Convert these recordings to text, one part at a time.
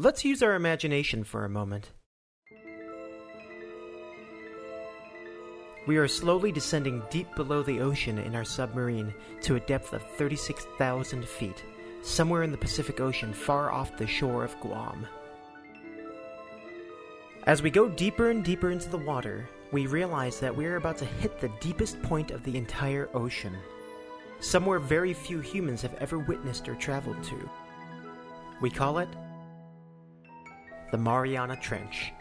Let's use our imagination for a moment. We are slowly descending deep below the ocean in our submarine to a depth of 36,000 feet, somewhere in the Pacific Ocean far off the shore of Guam. As we go deeper and deeper into the water, we realize that we are about to hit the deepest point of the entire ocean, somewhere very few humans have ever witnessed or traveled to. We call it the Mariana Trench.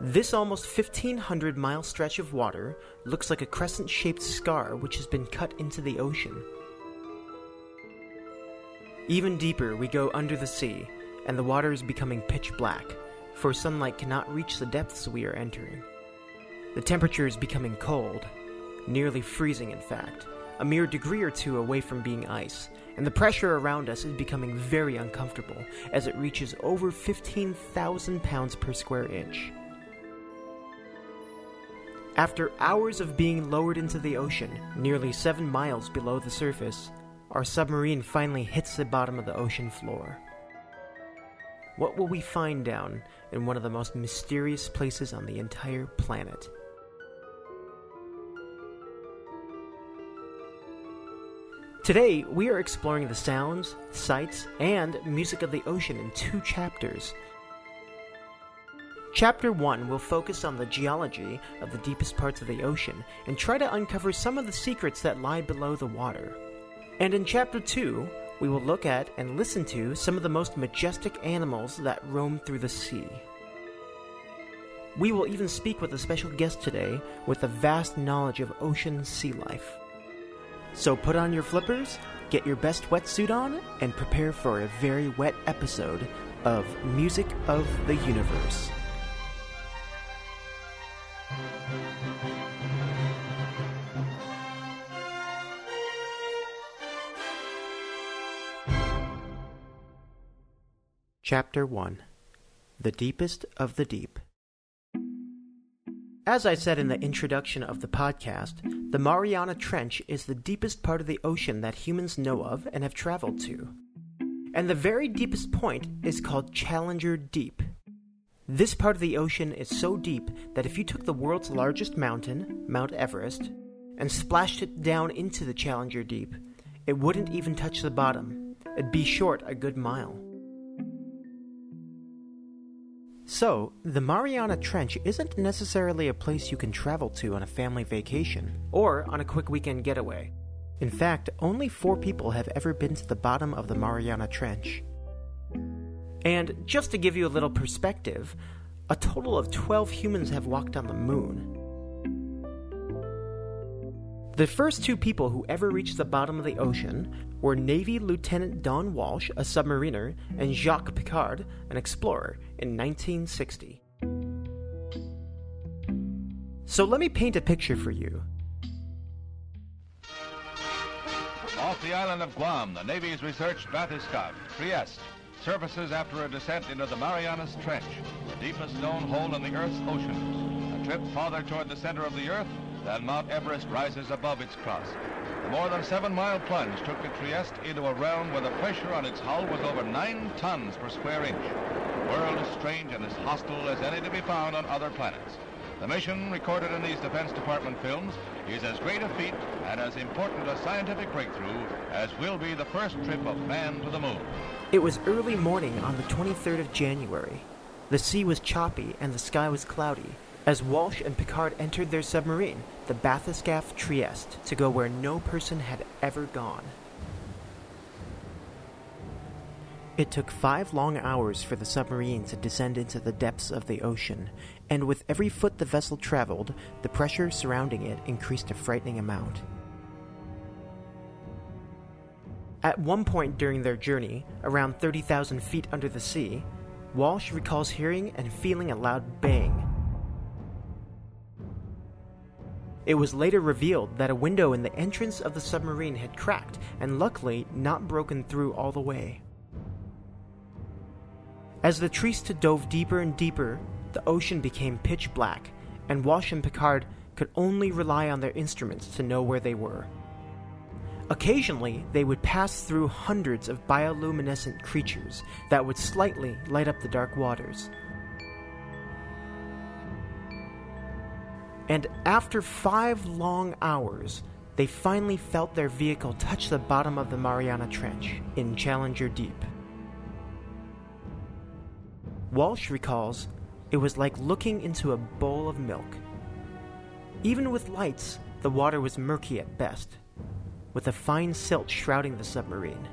This almost 1500 mile stretch of water looks like a crescent shaped scar which has been cut into the ocean. Even deeper, we go under the sea, and the water is becoming pitch black, for sunlight cannot reach the depths we are entering. The temperature is becoming cold, nearly freezing, in fact, a mere degree or two away from being ice, and the pressure around us is becoming very uncomfortable as it reaches over 15,000 pounds per square inch. After hours of being lowered into the ocean, nearly seven miles below the surface, our submarine finally hits the bottom of the ocean floor. What will we find down in one of the most mysterious places on the entire planet? Today, we are exploring the sounds, sights, and music of the ocean in two chapters Chapter 1 will focus on the geology of the deepest parts of the ocean and try to uncover some of the secrets that lie below the water. And in Chapter 2, we will look at and listen to some of the most majestic animals that roam through the sea. We will even speak with a special guest today with a vast knowledge of ocean sea life. So put on your flippers, get your best wetsuit on, and prepare for a very wet episode of Music of the Universe. Chapter 1 The Deepest of the Deep. As I said in the introduction of the podcast, the Mariana Trench is the deepest part of the ocean that humans know of and have traveled to. And the very deepest point is called Challenger Deep. This part of the ocean is so deep that if you took the world's largest mountain, Mount Everest, and splashed it down into the Challenger Deep, it wouldn't even touch the bottom. It'd be short a good mile. So, the Mariana Trench isn't necessarily a place you can travel to on a family vacation or on a quick weekend getaway. In fact, only four people have ever been to the bottom of the Mariana Trench. And just to give you a little perspective, a total of 12 humans have walked on the moon. The first two people who ever reached the bottom of the ocean were Navy Lieutenant Don Walsh, a submariner, and Jacques Piccard, an explorer, in 1960. So let me paint a picture for you. Off the island of Guam, the Navy's research bathyscaphe, Trieste, surfaces after a descent into the Marianas Trench, the deepest known hole in the Earth's oceans. A trip farther toward the center of the Earth then Mount Everest rises above its crust. The more than seven-mile plunge took the Trieste into a realm where the pressure on its hull was over nine tons per square inch. The world as strange and as hostile as any to be found on other planets. The mission, recorded in these Defense Department films, is as great a feat and as important a scientific breakthrough as will be the first trip of man to the moon. It was early morning on the 23rd of January. The sea was choppy and the sky was cloudy, as Walsh and Piccard entered their submarine, the Bathyscaphe Trieste, to go where no person had ever gone. It took five long hours for the submarine to descend into the depths of the ocean, and with every foot the vessel traveled, the pressure surrounding it increased a frightening amount. At one point during their journey, around 30,000 feet under the sea, Walsh recalls hearing and feeling a loud bang It was later revealed that a window in the entrance of the submarine had cracked and luckily not broken through all the way. As the Trieste dove deeper and deeper, the ocean became pitch black, and Walsh and Piccard could only rely on their instruments to know where they were. Occasionally, they would pass through hundreds of bioluminescent creatures that would slightly light up the dark waters. And after five long hours, they finally felt their vehicle touch the bottom of the Mariana Trench in Challenger Deep. Walsh recalls it was like looking into a bowl of milk. Even with lights, the water was murky at best, with a fine silt shrouding the submarine.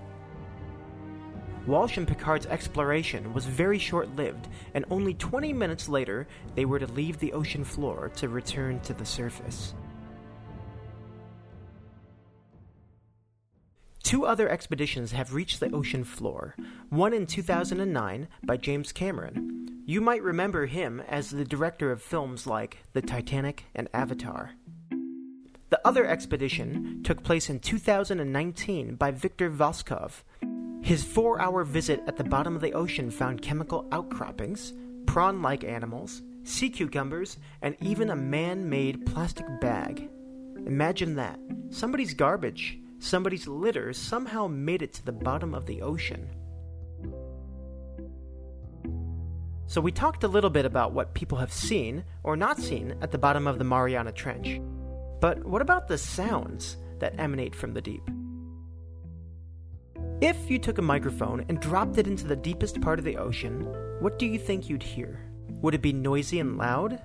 Walsh and Piccard's exploration was very short lived, and only 20 minutes later, they were to leave the ocean floor to return to the surface. Two other expeditions have reached the ocean floor, one in 2009 by James Cameron. You might remember him as the director of films like The Titanic and Avatar. The other expedition took place in 2019 by Victor Vescovo, his four hour visit at the bottom of the ocean found chemical outcroppings, prawn like animals, sea cucumbers, and even a man made plastic bag. Imagine that. Somebody's garbage, somebody's litter somehow made it to the bottom of the ocean. So, we talked a little bit about what people have seen or not seen at the bottom of the Mariana Trench. But what about the sounds that emanate from the deep? If you took a microphone and dropped it into the deepest part of the ocean, what do you think you'd hear? Would it be noisy and loud,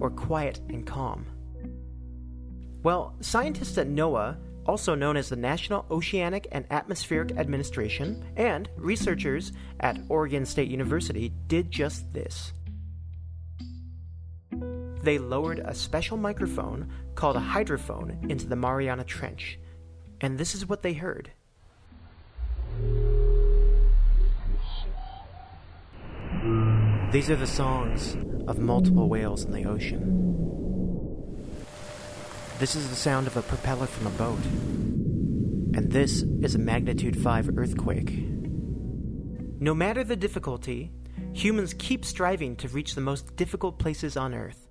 or quiet and calm? Well, scientists at NOAA, also known as the National Oceanic and Atmospheric Administration, and researchers at Oregon State University did just this. They lowered a special microphone called a hydrophone into the Mariana Trench, and this is what they heard. These are the songs of multiple whales in the ocean. This is the sound of a propeller from a boat. And this is a magnitude 5 earthquake. No matter the difficulty, humans keep striving to reach the most difficult places on Earth.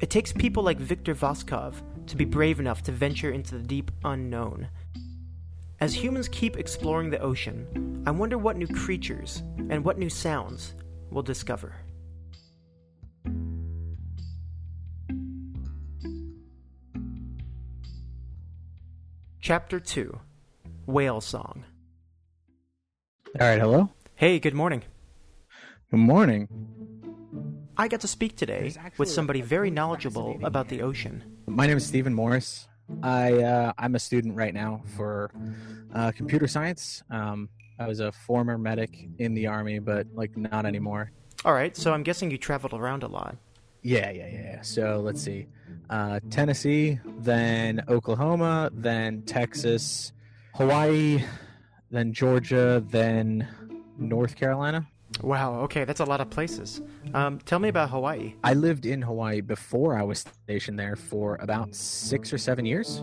It takes people like Victor Vescovo to be brave enough to venture into the deep unknown as humans keep exploring the ocean, I wonder what new creatures and what new sounds we'll discover. Chapter 2 Whale Song. All right, hello. Hey, good morning. Good morning. I got to speak today with somebody very knowledgeable about the ocean. My name is Stephen Morris. I uh, I'm a student right now for uh, computer science. Um, I was a former medic in the army, but like not anymore. All right, so I'm guessing you traveled around a lot. Yeah, yeah, yeah. So let's see, uh, Tennessee, then Oklahoma, then Texas, Hawaii, then Georgia, then North Carolina. Wow, okay, that's a lot of places. Um, tell me about Hawaii. I lived in Hawaii before I was stationed there for about six or seven years,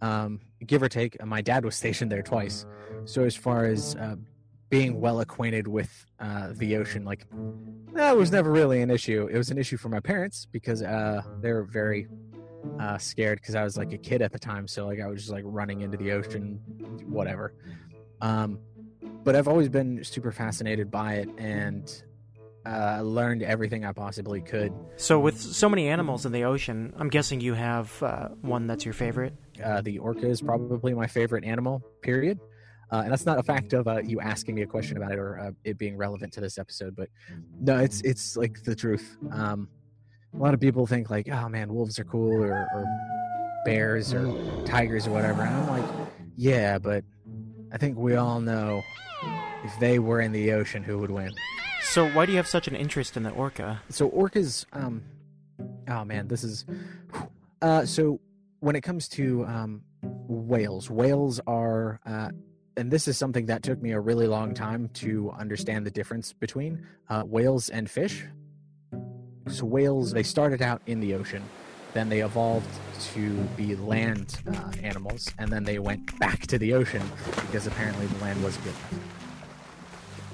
um, give or take. My dad was stationed there twice. So, as far as uh, being well acquainted with uh, the ocean, like that was never really an issue. It was an issue for my parents because uh, they were very uh, scared because I was like a kid at the time. So, like, I was just like running into the ocean, whatever. Um, but I've always been super fascinated by it and uh, learned everything I possibly could. So, with so many animals in the ocean, I'm guessing you have uh, one that's your favorite. Uh, the orca is probably my favorite animal. Period. Uh, and that's not a fact of uh, you asking me a question about it or uh, it being relevant to this episode, but no, it's it's like the truth. Um, a lot of people think like, oh man, wolves are cool or, or bears or tigers or whatever, and I'm like, yeah, but I think we all know if they were in the ocean, who would win. So why do you have such an interest in the orca? So orcas, um, oh man, this is, uh, so when it comes to um, whales, whales are, uh, and this is something that took me a really long time to understand the difference between uh, whales and fish. So whales, they started out in the ocean then they evolved to be land uh, animals, and then they went back to the ocean because apparently the land wasn't good.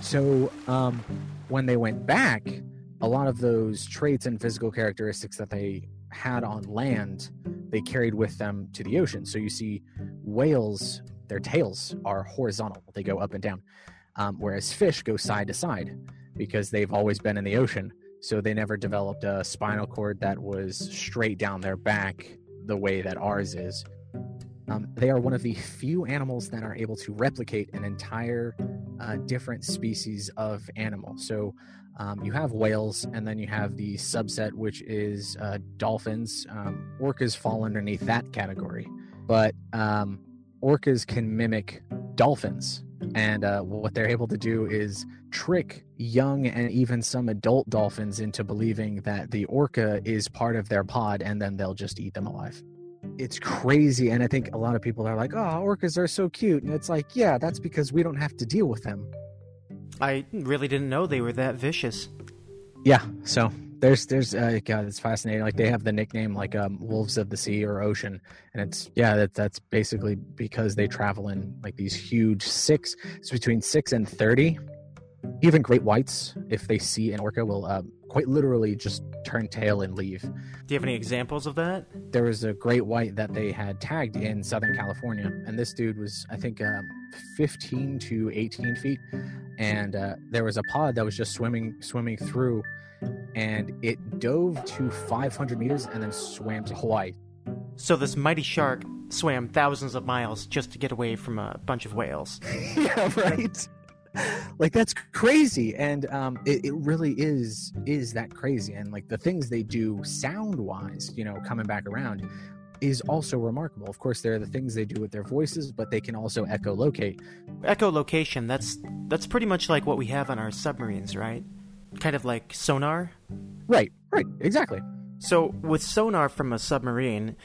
So um, when they went back, a lot of those traits and physical characteristics that they had on land, they carried with them to the ocean. So you see whales, their tails are horizontal; they go up and down, um, whereas fish go side to side because they've always been in the ocean. So they never developed a spinal cord that was straight down their back the way that ours is. Um, they are one of the few animals that are able to replicate an entire uh, different species of animal. So um, you have whales, and then you have the subset, which is uh, dolphins. Um, orcas fall underneath that category, but um, orcas can mimic dolphins. And uh, what they're able to do is trick young and even some adult dolphins into believing that the orca is part of their pod and then they'll just eat them alive. It's crazy and i think a lot of people are like oh orcas are so cute. And it's like yeah that's because we don't have to deal with them. I really didn't know they were that vicious. yeah so there's there's uh, god it's fascinating. Like they have the nickname like um, wolves of the sea or ocean. And it's yeah that, that's basically because they travel in like these huge six it's between six and 30 even great whites if they see an orca will uh, quite literally just turn tail and leave. Do you have any examples of that? there was a great white that they had tagged in Southern California, and this dude was, I think, um, 15 to 18 feet, and uh, there was a pod that was just swimming, swimming through, and it dove to 500 meters and then swam to Hawaii. So this mighty shark swam thousands of miles just to get away from a bunch of whales. yeah, right. like that's crazy, and um, it, it really is is that crazy, and like the things they do sound wise, you know, coming back around. Is also remarkable. Of course, there are the things they do with their voices, but they can also echolocate. Echolocation, that's that's pretty much like what we have on our submarines, right? Kind of like sonar. Right, right, exactly. So with sonar from a submarine,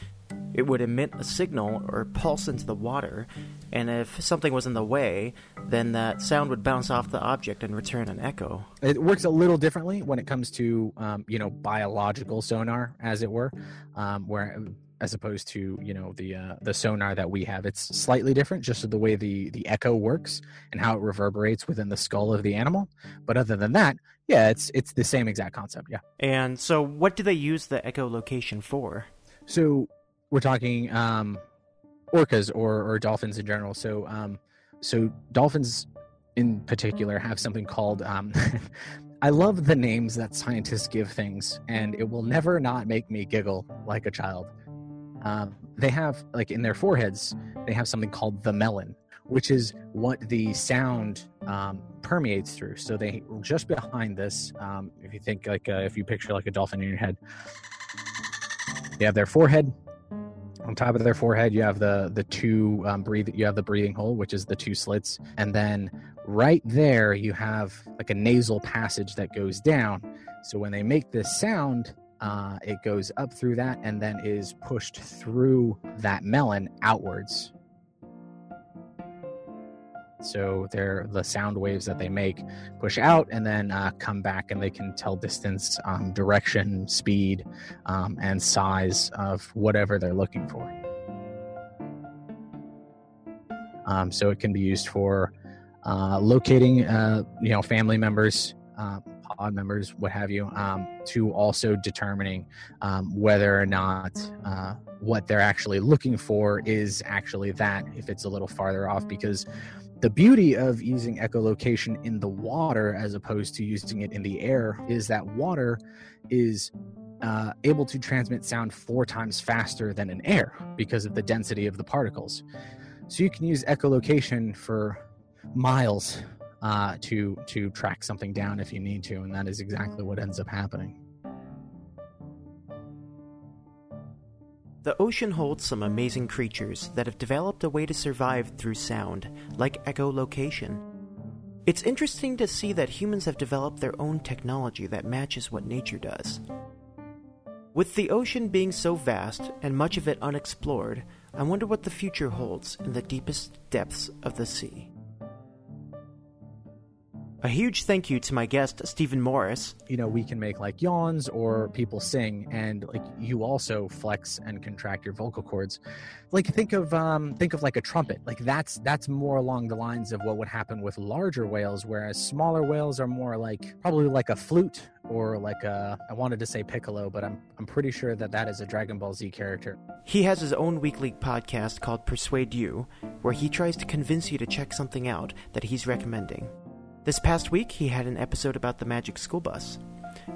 it would emit a signal or pulse into the water, and if something was in the way, then that sound would bounce off the object and return an echo. it works a little differently when it comes to um, you know biological sonar as it were um, where as opposed to you know the uh, the sonar that we have it's slightly different just the way the the echo works and how it reverberates within the skull of the animal but other than that yeah it's it's the same exact concept yeah And so what do they use the echolocation for? so we're talking um orcas or or dolphins in general so um so dolphins in particular have something called um I love the names that scientists give things, and it will never not make me giggle like a child. Um, they have, like, in their foreheads, they have something called the melon, which is what the sound um, permeates through. So they just behind this, um, if you think like uh, if you picture like a dolphin in your head, they have their forehead. On top of their forehead, you have the the two um, breathe. You have the breathing hole, which is the two slits, and then right there you have like a nasal passage that goes down. So when they make this sound, uh, it goes up through that and then is pushed through that melon outwards. So they're the sound waves that they make push out and then uh, come back, and they can tell distance, um, direction, speed, um, and size of whatever they're looking for. Um, so it can be used for uh, locating, uh, you know, family members, members, what have you, um, to also determining um, whether or not uh, what they're actually looking for is actually that. If it's a little farther off, because the beauty of using echolocation in the water as opposed to using it in the air is that water is uh, able to transmit sound four times faster than in air because of the density of the particles. So you can use echolocation for miles uh, to to track something down if you need to, and that is exactly what ends up happening. The ocean holds some amazing creatures that have developed a way to survive through sound, like echolocation. It's interesting to see that humans have developed their own technology that matches what nature does. With the ocean being so vast and much of it unexplored, I wonder what the future holds in the deepest depths of the sea. A huge thank you to my guest, Stephen Morris. You know, we can make like yawns or people sing, and like you also flex and contract your vocal cords. Like think of um, think of like a trumpet. Like that's that's more along the lines of what would happen with larger whales, whereas smaller whales are more like probably like a flute or like a I wanted to say Piccolo, but I'm I'm pretty sure that that is a Dragon Ball Z character. He has his own weekly podcast called Persuade You, where he tries to convince you to check something out that he's recommending. This past week, he had an episode about the Magic School Bus.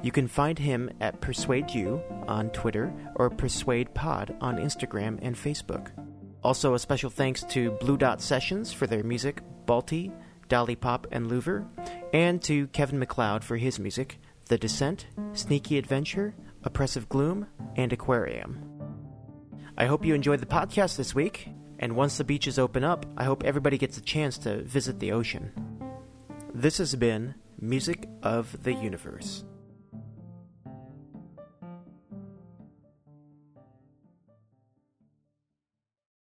You can find him at Persuade You on Twitter or Persuade Pod on Instagram and Facebook. Also, a special thanks to Blue Dot Sessions for their music, Balti, Dolly Pop, and Louver, and to Kevin MacLeod for his music, The Descent, Sneaky Adventure, Oppressive Gloom, and Aquarium. I hope you enjoyed the podcast this week, and once the beaches open up, I hope everybody gets a chance to visit the ocean. This has been Music of the Universe.